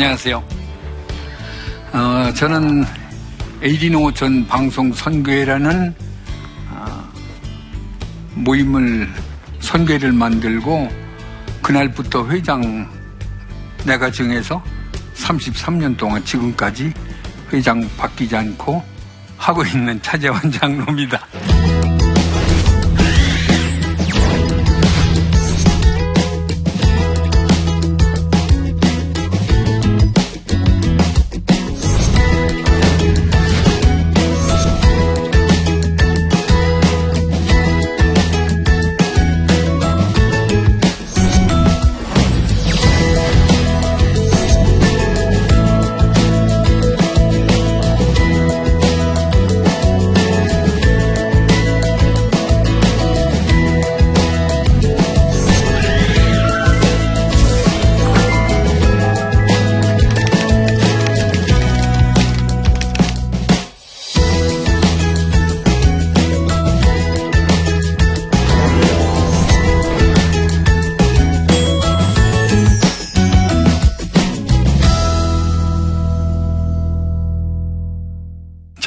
안녕하세요. 어, 저는 에이디노5천 방송 선교회라는 어, 모임을 선교회를 만들고 그날부터 회장 내가 정해서 33년 동안 지금까지 회장 바뀌지 않고 하고 있는 차재원 장로입니다.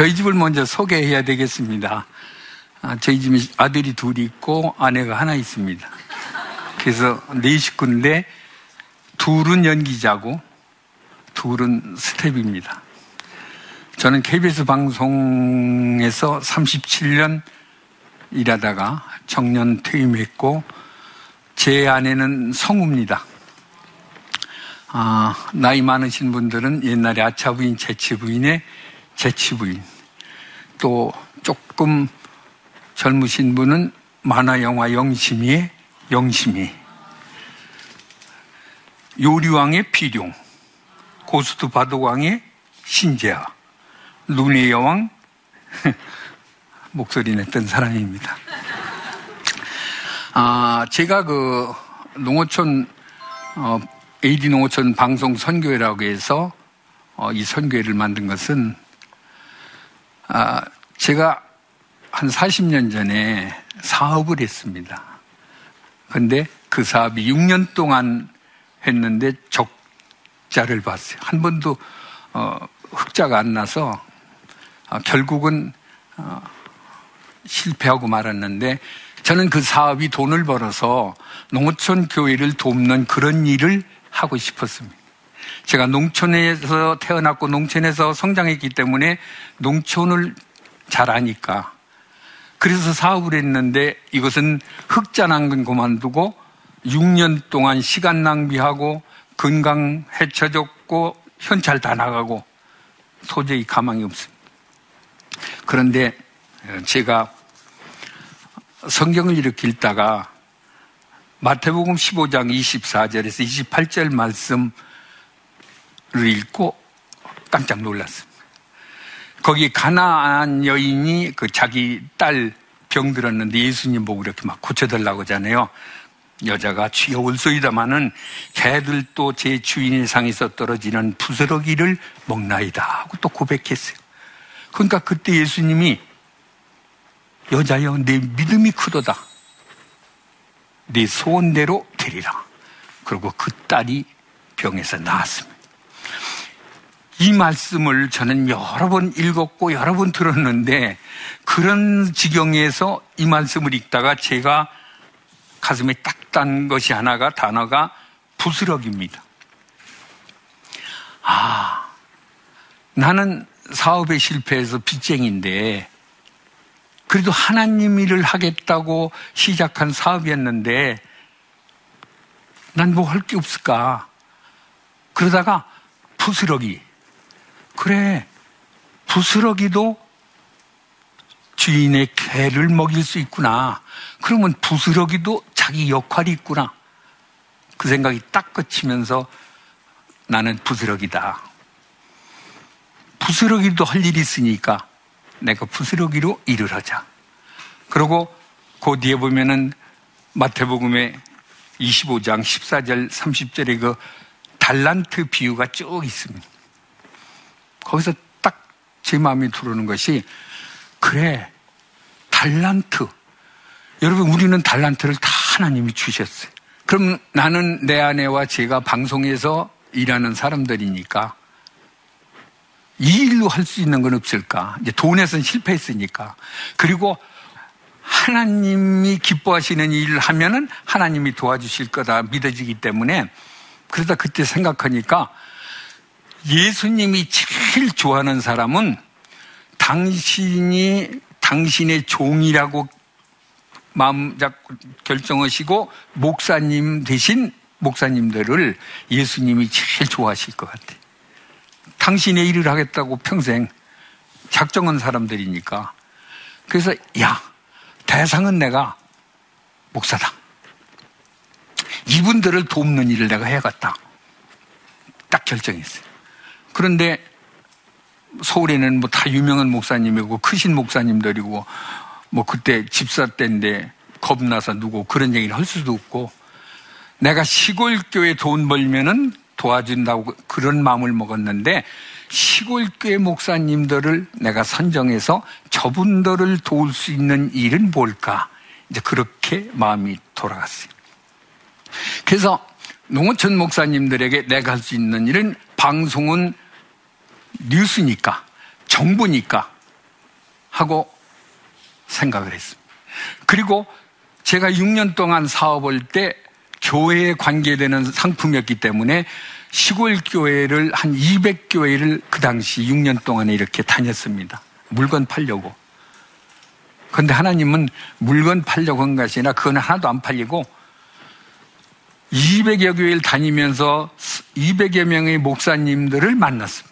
저희 집을 먼저 소개해야 되겠습니다. 아, 저희 집에 아들이 둘이 있고 아내가 하나 있습니다. 그래서 네 식구인데 둘은 연기자고 둘은 스텝입니다. 저는 KBS 방송에서 37년 일하다가 정년 퇴임했고 제 아내는 성우입니다. 아, 나이 많으신 분들은 옛날에 아차 부인, 재치 부인의 재치 부인. 또 조금 젊으신 분은 만화 영화 영심이의 영심이. 요리왕의 필용. 고스트 바도왕의 신재하. 눈의 여왕. 목소리 냈던 사람입니다. 아, 제가 그 농어촌, 어, AD 농어촌 방송 선교회라고 해서 어, 이 선교회를 만든 것은 아, 제가 한 40년 전에 사업을 했습니다. 근데 그 사업이 6년 동안 했는데 적자를 봤어요. 한 번도 어, 흑자가 안 나서 어, 결국은 어, 실패하고 말았는데 저는 그 사업이 돈을 벌어서 농어촌 교회를 돕는 그런 일을 하고 싶었습니다. 제가 농촌에서 태어났고 농촌에서 성장했기 때문에 농촌을 잘 아니까. 그래서 사업을 했는데 이것은 흑자 난건 그만두고 6년 동안 시간 낭비하고 건강 해쳐졌고 현찰 다 나가고 도저히 가망이 없습니다. 그런데 제가 성경을 이렇게 읽다가 마태복음 15장 24절에서 28절 말씀 읽고 깜짝 놀랐습니다. 거기 가나안 여인이 그 자기 딸 병들었는데 예수님 보고 이렇게 막 고쳐달라고 하잖아요. 여자가 주여 올소이다마는 개들도 제 주인의 상에서 떨어지는 부스러기를 먹나이다 하고 또 고백했어요. 그러니까 그때 예수님이 여자여 내 믿음이 크도다. 네 소원대로 되리라. 그리고 그 딸이 병에서 나았습니다. 이 말씀을 저는 여러 번 읽었고 여러 번 들었는데 그런 지경에서 이 말씀을 읽다가 제가 가슴에 딱단 것이 하나가 단어가 부스럭입니다. 아, 나는 사업에 실패해서 빚쟁인데 그래도 하나님 일을 하겠다고 시작한 사업이었는데 난 뭐 할 게 없을까? 그러다가 부스러기 그래, 부스러기도 주인의 개를 먹일 수 있구나. 그러면 부스러기도 자기 역할이 있구나. 그 생각이 딱 거치면서 나는 부스러기다. 부스러기도 할 일이 있으니까 내가 부스러기로 일을 하자. 그리고 그 뒤에 보면은 마태복음의 25장 14절 30절에 그 달란트 비유가 쭉 있습니다. 거기서 딱 제 마음이 들어오는 것이 그래 달란트 여러분 우리는 달란트를 다 하나님이 주셨어요. 그럼 나는 내 아내와 제가 방송에서 일하는 사람들이니까 이 일로 할 수 있는 건 없을까? 이제 돈에선 실패했으니까. 그리고 하나님이 기뻐하시는 일을 하면은 하나님이 도와주실 거다 믿어지기 때문에 그러다 그때 생각하니까 예수님이 제일 좋아하는 사람은 당신이 당신의 종이라고 마음 결정하시고 목사님 대신 목사님들을 예수님이 제일 좋아하실 것 같아. 당신의 일을 하겠다고 평생 작정한 사람들이니까. 그래서 야 대상은 내가 목사다. 이분들을 돕는 일을 내가 해야겠다. 딱 결정했어요. 그런데 서울에는 뭐 다 유명한 목사님이고 크신 목사님들이고 뭐 그때 집사 때인데 겁나서 누구 그런 얘기를 할 수도 없고 내가 시골 교회 돈 벌면은 도와준다고 그런 마음을 먹었는데 시골 교회 목사님들을 내가 선정해서 저분들을 도울 수 있는 일은 뭘까? 이제 그렇게 마음이 돌아갔어요. 그래서 농어촌 목사님들에게 내가 할 수 있는 일은 방송은 뉴스니까 정부니까 하고 생각을 했습니다. 그리고 제가 6년 동안 사업을 때 교회에 관계되는 상품이었기 때문에 시골 교회를 한 200교회를 그 당시 6년 동안에 이렇게 다녔습니다. 물건 팔려고. 그런데 하나님은 물건 팔려고 한 것이 아니라 그건 하나도 안 팔리고 200여 교회를 다니면서 200여 명의 목사님들을 만났습니다.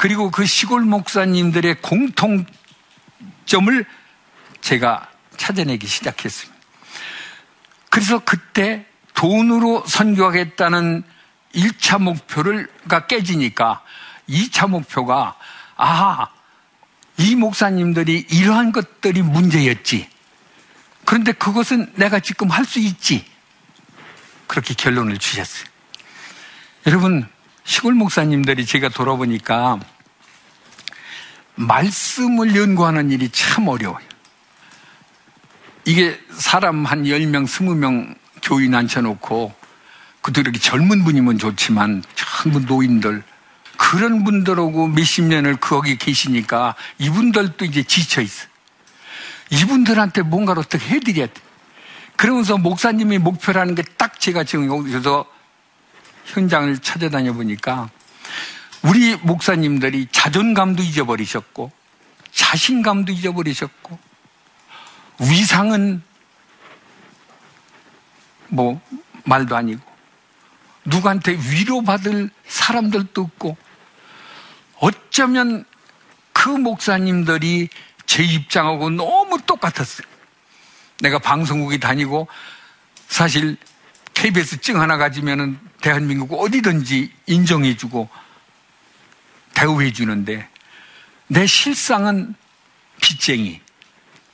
그리고 그 시골 목사님들의 공통점을 제가 찾아내기 시작했습니다. 그래서 그때 돈으로 선교하겠다는 1차 목표가 깨지니까 2차 목표가 아, 이 목사님들이 이러한 것들이 문제였지. 그런데 그것은 내가 지금 할 수 있지. 그렇게 결론을 주셨어요. 여러분, 시골 목사님들이 제가 돌아보니까 말씀을 연구하는 일이 참 어려워요. 이게 사람 한 10명, 20명 교인 앉혀놓고 그들 이렇게 젊은 분이면 좋지만 전부 노인들 그런 분들하고 몇십 년을 거기 계시니까 이분들도 이제 지쳐 있어. 이분들한테 뭔가를 어떻게 해드려야 돼. 그러면서 목사님의 목표라는 게 딱 제가 지금 여기서 현장을 찾아다녀 보니까 우리 목사님들이 자존감도 잊어버리셨고 자신감도 잊어버리셨고 위상은 뭐 말도 아니고 누구한테 위로받을 사람들도 없고 어쩌면 그 목사님들이 제 입장하고 너무 똑같았어요. 내가 방송국에 다니고 사실 KBS 증 하나 가지면은 대한민국 어디든지 인정해주고 대우해주는데 내 실상은 빚쟁이.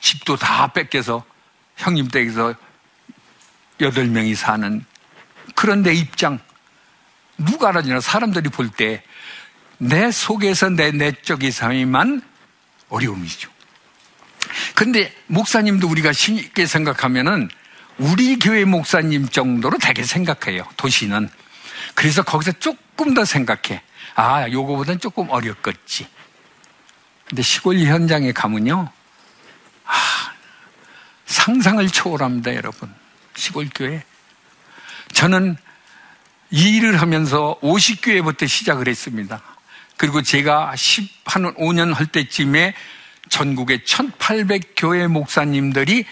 집도 다 뺏겨서 형님 댁에서 여덟 명이 사는 그런 내 입장. 누가 알아주나 사람들이 볼 때 내 속에서 내 내적 이상이만 어려움이죠. 근데 목사님도 우리가 쉽게 생각하면은 우리 교회 목사님 정도로 되게 생각해요. 도시는. 그래서 거기서 조금 더 생각해. 아, 요거보다는 조금 어렵겠지. 근데 시골 현장에 가면요. 아, 상상을 초월합니다, 여러분. 시골 교회. 저는 이 일을 하면서 50교회부터 시작을 했습니다. 그리고 제가 10, 한 5년 할 때쯤에 전국의 1800교회 목사님들이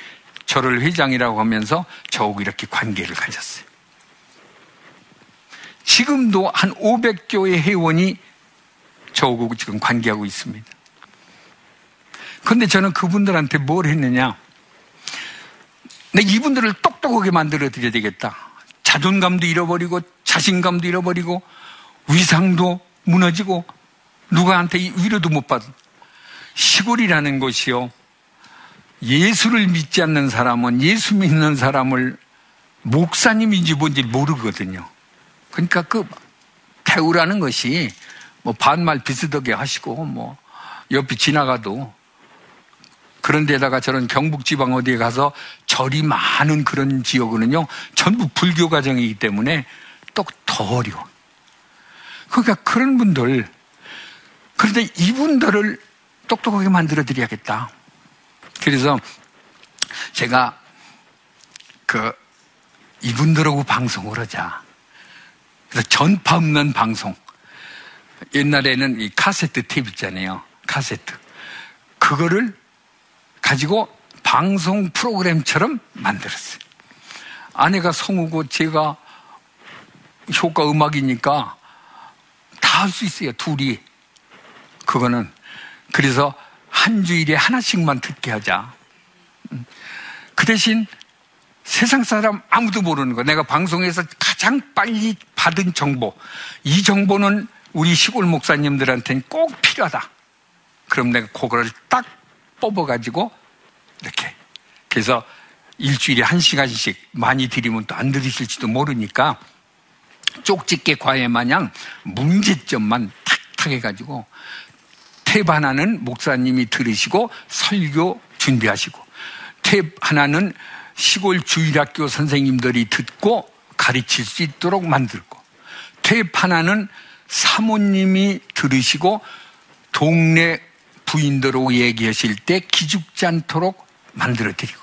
저를 회장이라고 하면서 저하고 이렇게 관계를 가졌어요. 지금도 한 500교회 회원이 저하고 지금 관계하고 있습니다. 그런데 저는 그분들한테 뭘 했느냐? 내 이분들을 똑똑하게 만들어 드려야 되겠다. 자존감도 잃어버리고 자신감도 잃어버리고 위상도 무너지고 누구한테 위로도 못 받은 시골이라는 것이요. 예수를 믿지 않는 사람은 예수 믿는 사람을 목사님인지 뭔지 모르거든요. 그러니까 그 태우라는 것이 뭐 반말 비슷하게 하시고 뭐 옆이 지나가도 그런 데다가 저는 경북 지방 어디에 가서 절이 많은 그런 지역은요 전부 불교 가정이기 때문에 또 더 어려워. 그러니까 그런 분들, 그런데 이분들을 똑똑하게 만들어 드려야겠다. 그래서 제가 그 이분들하고 방송을 하자. 그래서 전파 없는 방송. 옛날에는 이 카세트 테이프 있잖아요. 카세트. 그거를 가지고 방송 프로그램처럼 만들었어요. 아내가 성우고 제가 효과 음악이니까 다 할 수 있어요. 둘이. 그거는. 그래서 한 주일에 하나씩만 듣게 하자. 음. 그 대신 세상 사람 아무도 모르는 거. 내가 방송에서 가장 빨리 받은 정보. 이 정보는 우리 시골 목사님들한테는 꼭 필요하다. 그럼 내가 그거를 딱 뽑아가지고 이렇게. 그래서 일주일에 한 시간씩 많이 드리면 또 안 들으실지도 모르니까 쪽집게 과외 마냥 문제점만 탁탁 해가지고 탭 하나는 목사님이 들으시고 설교 준비하시고 탭 하나는 시골 주일학교 선생님들이 듣고 가르칠 수 있도록 만들고 탭 하나는 사모님이 들으시고 동네 부인들하고 얘기하실 때 기죽지 않도록 만들어 드리고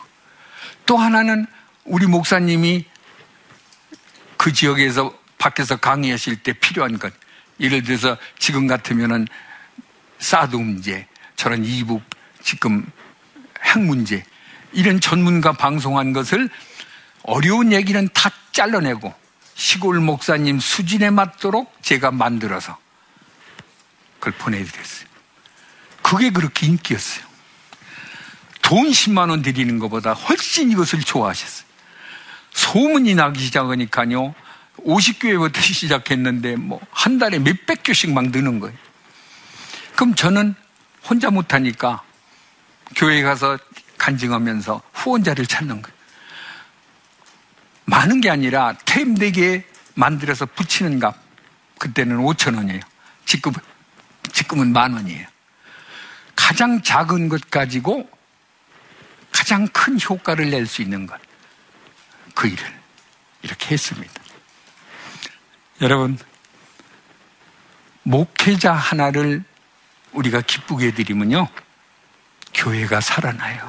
또 하나는 우리 목사님이 그 지역에서 밖에서 강의하실 때 필요한 것. 예를 들어서 지금 같으면은 사드 문제, 저런 이북 지금 핵 문제, 이런 전문가 방송한 것을 어려운 얘기는 다 잘라내고 시골 목사님 수준에 맞도록 제가 만들어서 그걸 보내드렸어요. 그게 그렇게 인기였어요. 돈 10만 원 드리는 것보다 훨씬 이것을 좋아하셨어요. 소문이 나기 시작하니까요. 50교회부터 시작했는데 뭐 한 달에 몇백 교씩 막 느는 거예요. 그럼 저는 혼자 못하니까 교회 가서 간증하면서 후원자를 찾는 거예요. 많은 게 아니라 템 4개 만들어서 붙이는 값. 그때는 5천 원이에요. 지금, 지금은 만 원이에요. 가장 작은 것 가지고 가장 큰 효과를 낼 수 있는 것. 그 일을 이렇게 했습니다. 여러분, 목회자 하나를 우리가 기쁘게 해드리면요. 교회가 살아나요.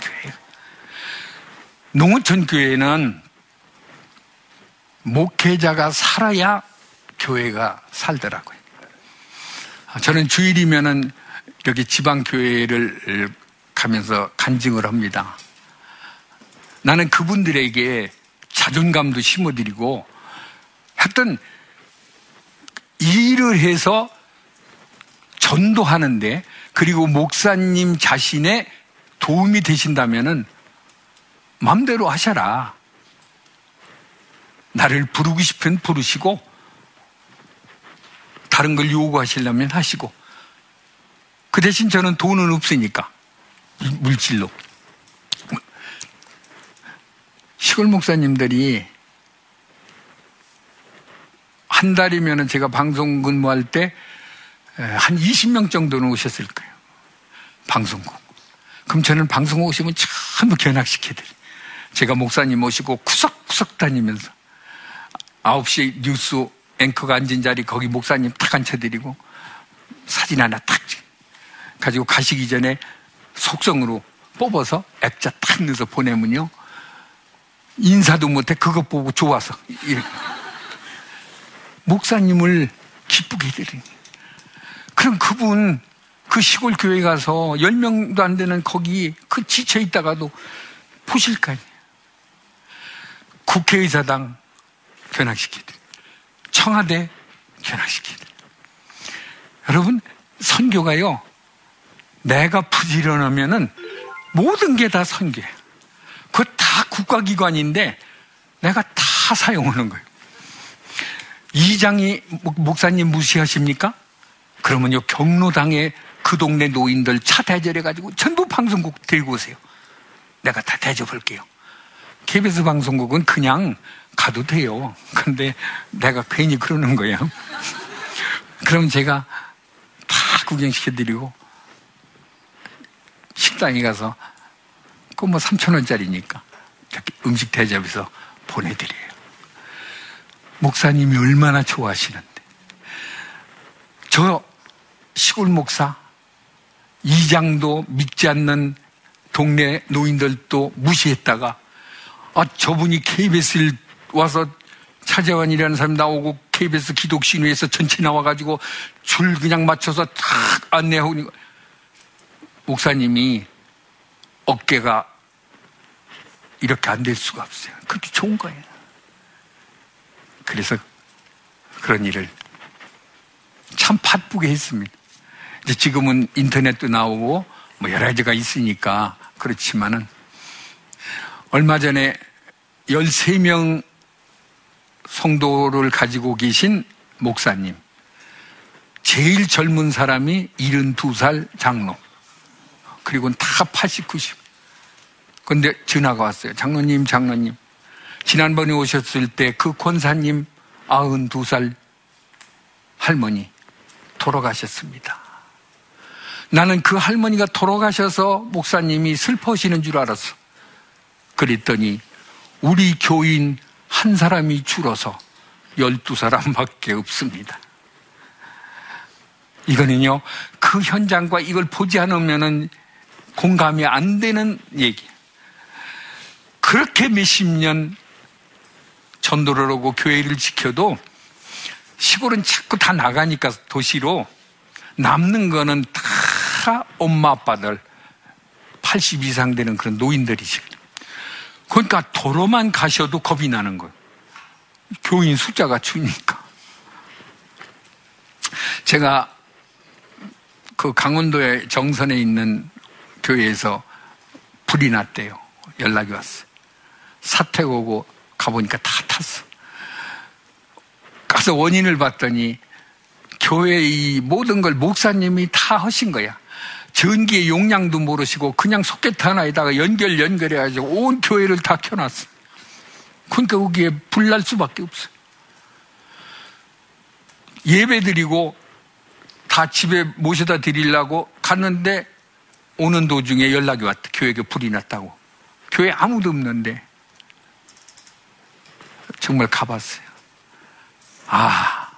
교회가. 농어촌 교회는 목회자가 살아야 교회가 살더라고요. 저는 주일이면은 여기 지방 교회를 가면서 간증을 합니다. 나는 그분들에게 자존감도 심어드리고 하여튼 일을 해서 전도하는데 그리고 목사님 자신의 도움이 되신다면은 마음대로 하셔라. 나를 부르고 싶은 부르시고 다른 걸 요구하시려면 하시고. 그 대신 저는 돈은 없으니까. 물질로. 시골 목사님들이 한 달이면 제가 방송 근무할 때 한 20명 정도는 오셨을 거예요. 방송국. 그럼 저는 방송 오시면 전부 견학시켜드려요. 제가 목사님 모시고 구석구석 다니면서 9시 뉴스 앵커가 앉은 자리 거기 목사님 탁 앉혀드리고 사진 하나 탁 찍. 가지고 가시기 전에 속성으로 뽑아서 액자 탁 넣어서 보내면요. 인사도 못해 그것 보고 좋아서. 이렇게. 목사님을 기쁘게 해드리니. 그럼 그분 그 시골 교회 가서 10명도 안 되는 거기 그 지쳐 있다가도 보실 거 아니에요. 국회의사당 견학시키듯 청와대 견학시키듯 여러분 선교가요 내가 부지런하면은 모든 게 다 선교예요. 그거 다 국가기관인데 내가 다 사용하는 거예요. 이장이 목사님 무시하십니까? 그러면요 경로당에 그 동네 노인들 차 대절해가지고 전부 방송국 들고 오세요. 내가 다 대접할게요. KBS 방송국은 그냥 가도 돼요. 근데 내가 괜히 그러는 거예요. 그럼 제가 다 구경시켜드리고 식당에 가서 그 뭐 3천원짜리니까 음식 대접해서 보내드려요. 목사님이 얼마나 좋아하시는데. 저 시골 목사, 이장도 믿지 않는 동네 노인들도 무시했다가 아 저분이 KBS를 와서 차재환이라는 사람이 나오고 KBS 기독신회에서 전체 나와가지고 줄 그냥 맞춰서 탁 안내하고 목사님이 어깨가 이렇게 안 될 수가 없어요. 그렇게 좋은 거예요. 그래서 그런 일을 참 바쁘게 했습니다. 이제 지금은 인터넷도 나오고 뭐 여러 가지가 있으니까 그렇지만은 얼마 전에 13명 성도를 가지고 계신 목사님. 제일 젊은 사람이 72살 장로. 그리고는 다 80, 90. 근데 전화가 왔어요. 장로님, 장로님. 지난번에 오셨을 때 그 권사님 92살 할머니 돌아가셨습니다. 나는 그 할머니가 돌아가셔서 목사님이 슬퍼하시는 줄 알았어. 그랬더니 우리 교인 한 사람이 줄어서 12사람밖에 없습니다. 이거는요, 그 현장과 이걸 보지 않으면 공감이 안 되는 얘기. 그렇게 몇십 년 전도를 하고 교회를 지켜도 시골은 자꾸 다 나가니까 도시로 남는 거는 다 엄마 아빠들 80 이상 되는 그런 노인들이지. 그러니까 도로만 가셔도 겁이 나는 거예요. 교인 숫자가 주니까. 제가 그 강원도의 정선에 있는 교회에서 불이 났대요. 연락이 왔어요. 사택 오고 가보니까 다 탔어. 가서 원인을 봤더니 교회의 모든 걸 목사님이 다 하신 거야. 전기의 용량도 모르시고 그냥 소켓 하나에다가 연결 연결해가지고 온 교회를 다 켜놨어. 그러니까 거기에 불날 수밖에 없어. 예배 드리고 다 집에 모셔다 드리려고 갔는데 오는 도중에 연락이 왔다. 교회에 불이 났다고. 교회 아무도 없는데 정말 가봤어요. 아,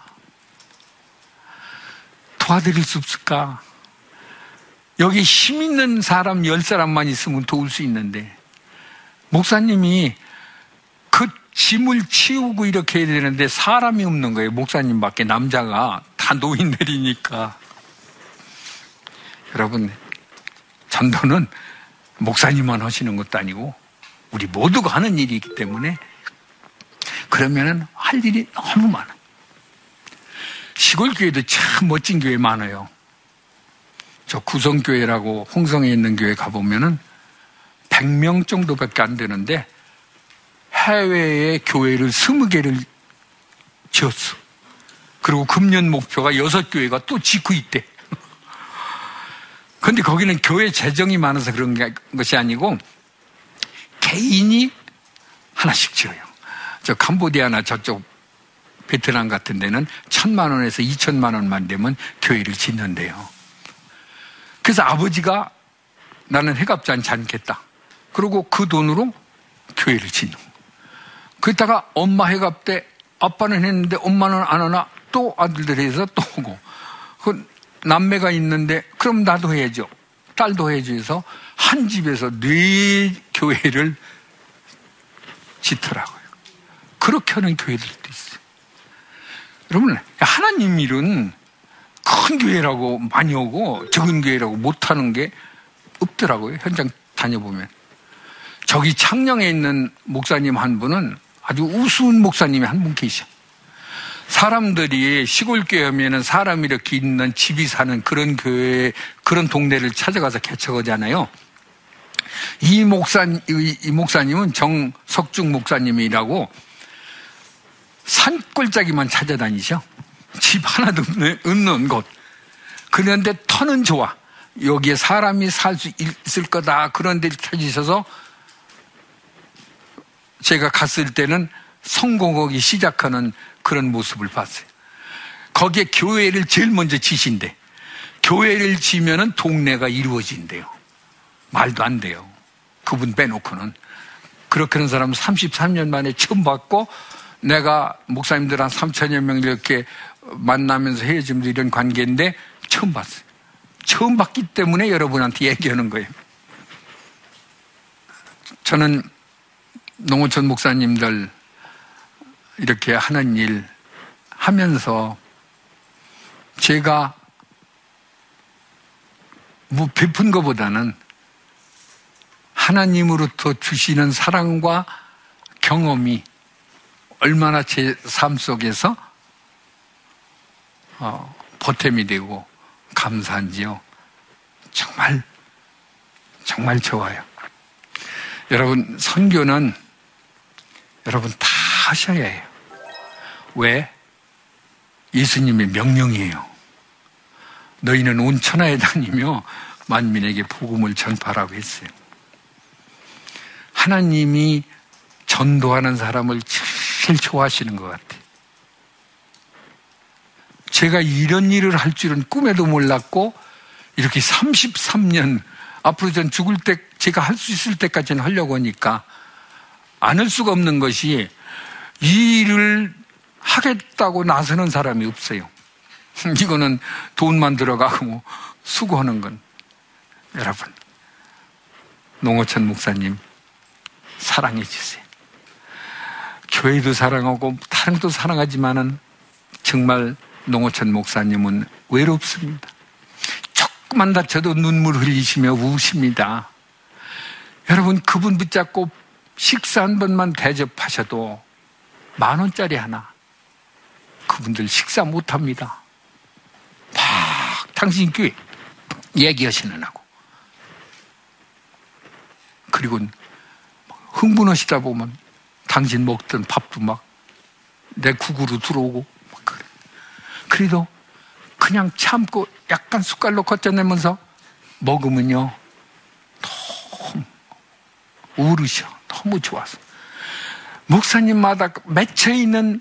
도와드릴 수 없을까? 여기 힘 있는 사람 열 사람만 있으면 도울 수 있는데 목사님이 그 짐을 치우고 이렇게 해야 되는데 사람이 없는 거예요. 목사님밖에 남자가 다 노인들이니까. 여러분 전도는 목사님만 하시는 것도 아니고 우리 모두가 하는 일이기 때문에 그러면은 할 일이 너무 많아. 시골 교회도 참 멋진 교회 많아요. 저 구성교회라고 홍성에 있는 교회 가보면은 100명 정도밖에 안 되는데 해외에 교회를 20개를 지었어. 그리고 금년 목표가 6교회가 또 짓고 있대. 근데 거기는 교회 재정이 많아서 그런 것이 아니고 개인이 하나씩 지어요. 저 캄보디아나 저쪽 베트남 같은 데는 천만 원에서 이천만 원만 되면 교회를 짓는데요. 그래서 아버지가 나는 해갑지 않겠다. 그리고 그 돈으로 교회를 짓는 거. 그러다가 엄마 해갑 때 아빠는 했는데 엄마는 안 하나 또 아들들이 해서 또 오고. 그 남매가 있는데 그럼 나도 해야죠. 딸도 해야죠 해서 한 집에서 네 교회를 짓더라고요. 그렇게 하는 교회들도 있어요. 여러분, 하나님 일은 큰 교회라고 많이 오고 적은 교회라고 못하는 게 없더라고요. 현장 다녀보면. 저기 창녕에 있는 목사님 한 분은 아주 우스운 목사님이 한 분 계셔. 사람들이 시골 교회 하면은 사람이 이렇게 있는 집이 사는 그런 교회, 그런 동네를 찾아가서 개척하잖아요. 이 목사, 이 목사님은 정석중 목사님이라고 산골짜기만 찾아다니셔. 집 하나도 없는 곳. 그런데 터는 좋아. 여기에 사람이 살 수 있을 거다. 그런 데를 찾으셔서 제가 갔을 때는 성공하기 시작하는 그런 모습을 봤어요. 거기에 교회를 제일 먼저 지신대. 교회를 지면은 동네가 이루어진대요. 말도 안 돼요. 그분 빼놓고는. 그렇게 하는 사람은 33년 만에 처음 봤고 내가 목사님들 한 3천여 명 이렇게 만나면서 헤어지면서 이런 관계인데 처음 봤어요. 처음 봤기 때문에 여러분한테 얘기하는 거예요. 저는 농어촌 목사님들 이렇게 하는 일 하면서 제가 뭐 베푼 것보다는 하나님으로부터 주시는 사랑과 경험이 얼마나 제 삶 속에서 어, 보탬이 되고 감사한지요. 정말 정말 좋아요. 여러분 선교는 여러분 다 하셔야 해요. 왜? 예수님의 명령이에요. 너희는 온 천하에 다니며 만민에게 복음을 전파라고 했어요. 하나님이 전도하는 사람을 제일 좋아하시는 것 같아요. 제가 이런 일을 할 줄은 꿈에도 몰랐고 이렇게 33년 앞으로 전 죽을 때 제가 할 수 있을 때까지는 하려고 하니까 안 할 수가 없는 것이 이 일을 하겠다고 나서는 사람이 없어요. 이거는 돈만 들어가고 수고하는 건 여러분 농어천 목사님 사랑해 주세요. 교회도 사랑하고 다른 것도 사랑하지만은 정말 농어천 목사님은 외롭습니다. 조금만 다쳐도 눈물 흘리시며 우십니다. 여러분 그분 붙잡고 식사 한 번만 대접하셔도 만 원짜리 하나 그분들 식사 못 합니다. 막 당신 교회 얘기하시는 하고 그리고 흥분하시다 보면 당신 먹던 밥도 막 내 국으로 들어오고 그래. 그래도 그냥 참고 약간 숟갈로 걷어내면서 먹으면요 너무 우르셔 너무 좋아서 목사님마다 맺혀 있는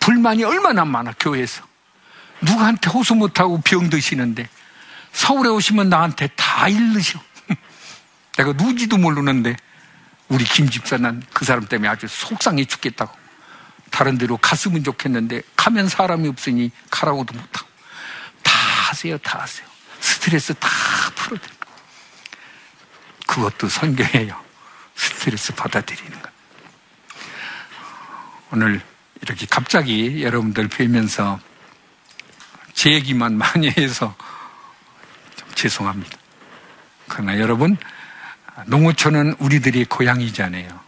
불만이 얼마나 많아 교회에서 누구한테 호소 못하고 병 드시는데 서울에 오시면 나한테 다 일르셔 내가 누지도 모르는데 우리 김 집사는 그 사람 때문에 아주 속상해 죽겠다고. 다른 데로 갔으면 좋겠는데 가면 사람이 없으니 가라고도 못하고. 다 하세요, 다 하세요. 스트레스 다 풀어드려. 그것도 선교예요. 스트레스 받아들이는 것. 오늘 이렇게 갑자기 여러분들 뵈면서 제 얘기만 많이 해서 좀 죄송합니다. 그러나 여러분, 농어촌은 우리들이 고향이잖아요.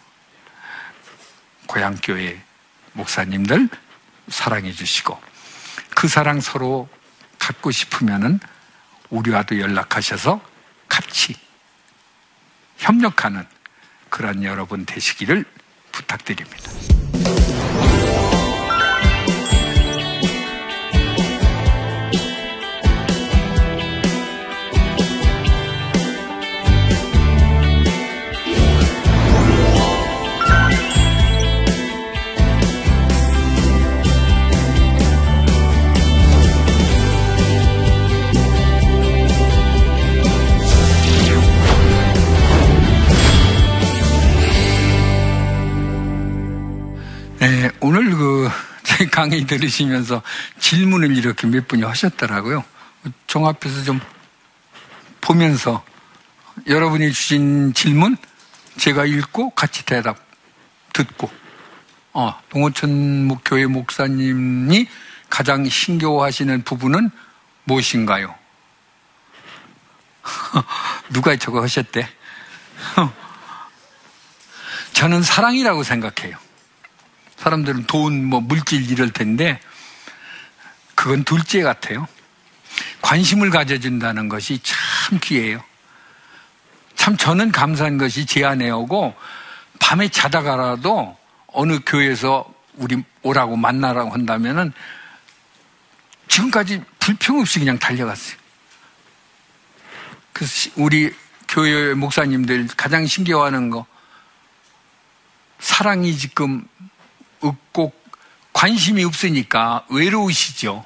고향교회 목사님들 사랑해 주시고 그 사랑 서로 갖고 싶으면은 우리와도 연락하셔서 같이 협력하는 그런 여러분 되시기를 부탁드립니다. 강의 들으시면서 질문을 이렇게 몇 분이 하셨더라고요. 종합해서 좀 보면서 여러분이 주신 질문 제가 읽고 같이 대답 듣고, 어, 동호천 교회 목사님이 가장 신겨워하시는 부분은 무엇인가요? 누가 저거 하셨대? 저는 사랑이라고 생각해요. 사람들은 돈, 뭐, 물질 이럴 텐데, 그건 둘째 같아요. 관심을 가져준다는 것이 참 귀해요. 참 저는 감사한 것이 제 안에 오고, 밤에 자다가라도 어느 교회에서 우리 오라고 만나라고 한다면은 지금까지 불평 없이 그냥 달려갔어요. 그래서 우리 교회 목사님들 가장 신기해하는 거, 사랑이 지금 없고 관심이 없으니까 외로우시죠.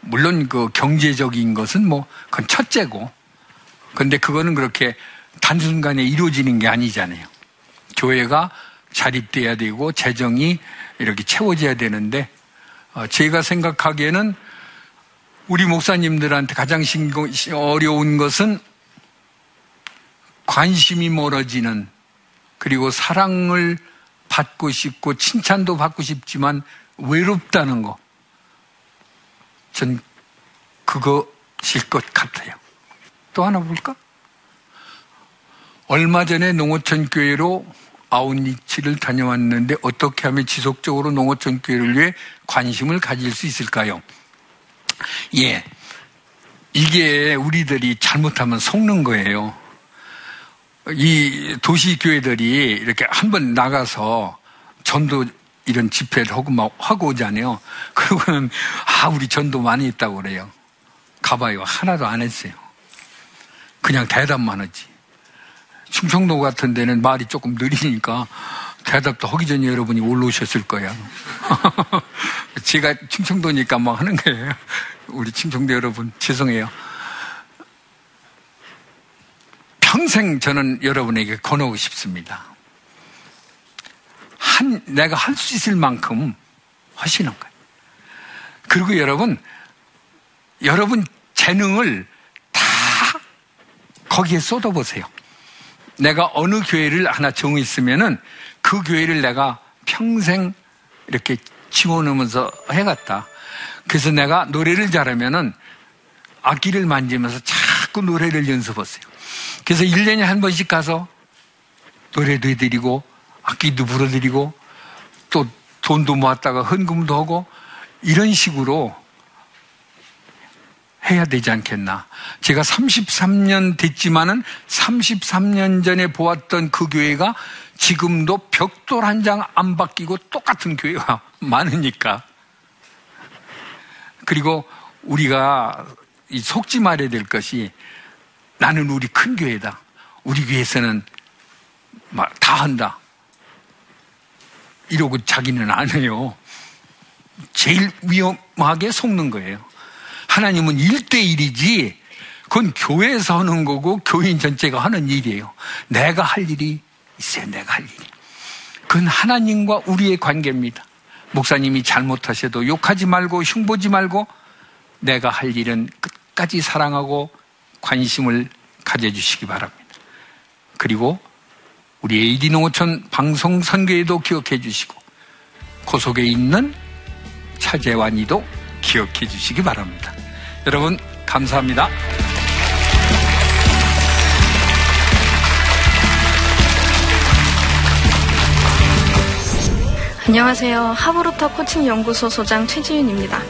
물론 그 경제적인 것은 뭐 그건 첫째고. 근데 그거는 그렇게 단순간에 이루어지는 게 아니잖아요. 교회가 자립돼야 되고 재정이 이렇게 채워져야 되는데 어, 제가 생각하기에는 우리 목사님들한테 가장 어려운 것은 관심이 멀어지는 그리고 사랑을 받고 싶고 칭찬도 받고 싶지만 외롭다는 거. 전 그것일 것 같아요. 또 하나 볼까? 얼마 전에 농어촌 교회로 아웃리치를 다녀왔는데 어떻게 하면 지속적으로 농어촌 교회를 위해 관심을 가질 수 있을까요? 예. 이게 우리들이 잘못하면 속는 거예요. 이 도시 교회들이 이렇게 한번 나가서 전도 이런 집회를 하고 막 하고 오잖아요. 그러고는, 아, 우리 전도 많이 있다고 그래요. 가봐요. 하나도 안 했어요. 그냥 대답만 하지. 충청도 같은 데는 말이 조금 느리니까 대답도 하기 전에 여러분이 올라오셨을 거야. 제가 충청도니까 막 하는 거예요. 우리 충청도 여러분, 죄송해요. 평생 저는 여러분에게 권하고 싶습니다. 한, 내가 할 수 있을 만큼 하시는 거예요. 그리고 여러분, 여러분 재능을 다 거기에 쏟아보세요. 내가 어느 교회를 하나 정했으면은 그 교회를 내가 평생 이렇게 지원하면서 해갔다. 그래서 내가 노래를 잘하면은 악기를 만지면서 자꾸 노래를 연습했어요. 그래서 1년에 한 번씩 가서 노래도 해드리고 악기도 불어드리고 또 돈도 모았다가 헌금도 하고 이런 식으로 해야 되지 않겠나. 제가 33년 됐지만은 33년 전에 보았던 그 교회가 지금도 벽돌 한 장 안 바뀌고 똑같은 교회가 많으니까. 그리고 우리가 속지 말아야 될 것이 나는 우리 큰 교회다. 우리 교회에서는 다 한다. 이러고 자기는 안 해요. 제일 위험하게 속는 거예요. 하나님은 1대1이지, 그건 교회에서 하는 거고, 교인 전체가 하는 일이에요. 내가 할 일이 있어요, 내가 할 일이. 그건 하나님과 우리의 관계입니다. 목사님이 잘못하셔도 욕하지 말고, 흉보지 말고, 내가 할 일은 끝까지 사랑하고 관심을 가져주시기 바랍니다. 그리고 우리 AD 농어촌 방송 선교에도 기억해 주시고 그 속에 있는 차재환이도 기억해 주시기 바랍니다. 여러분 감사합니다. 안녕하세요. 하브루터 코칭 연구소 소장 최지윤입니다.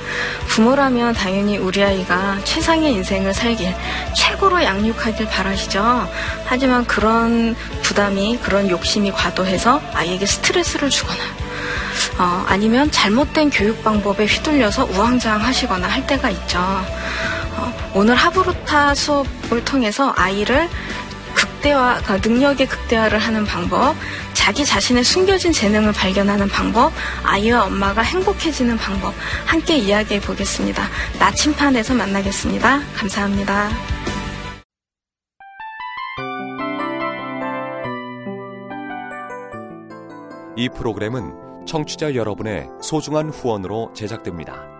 부모라면 당연히 우리 아이가 최상의 인생을 살길 최고로 양육하길 바라시죠. 하지만 그런 부담이 그런 욕심이 과도해서 아이에게 스트레스를 주거나 어, 아니면 잘못된 교육 방법에 휘둘려서 우왕좌왕 하시거나 할 때가 있죠. 어, 오늘 하브루타 수업을 통해서 아이를 극대화, 그러니까 능력의 극대화를 하는 방법, 자기 자신의 숨겨진 재능을 발견하는 방법, 아이와 엄마가 행복해지는 방법, 함께 이야기해 보겠습니다. 나침판에서 만나겠습니다. 감사합니다. 이 프로그램은 청취자 여러분의 소중한 후원으로 제작됩니다.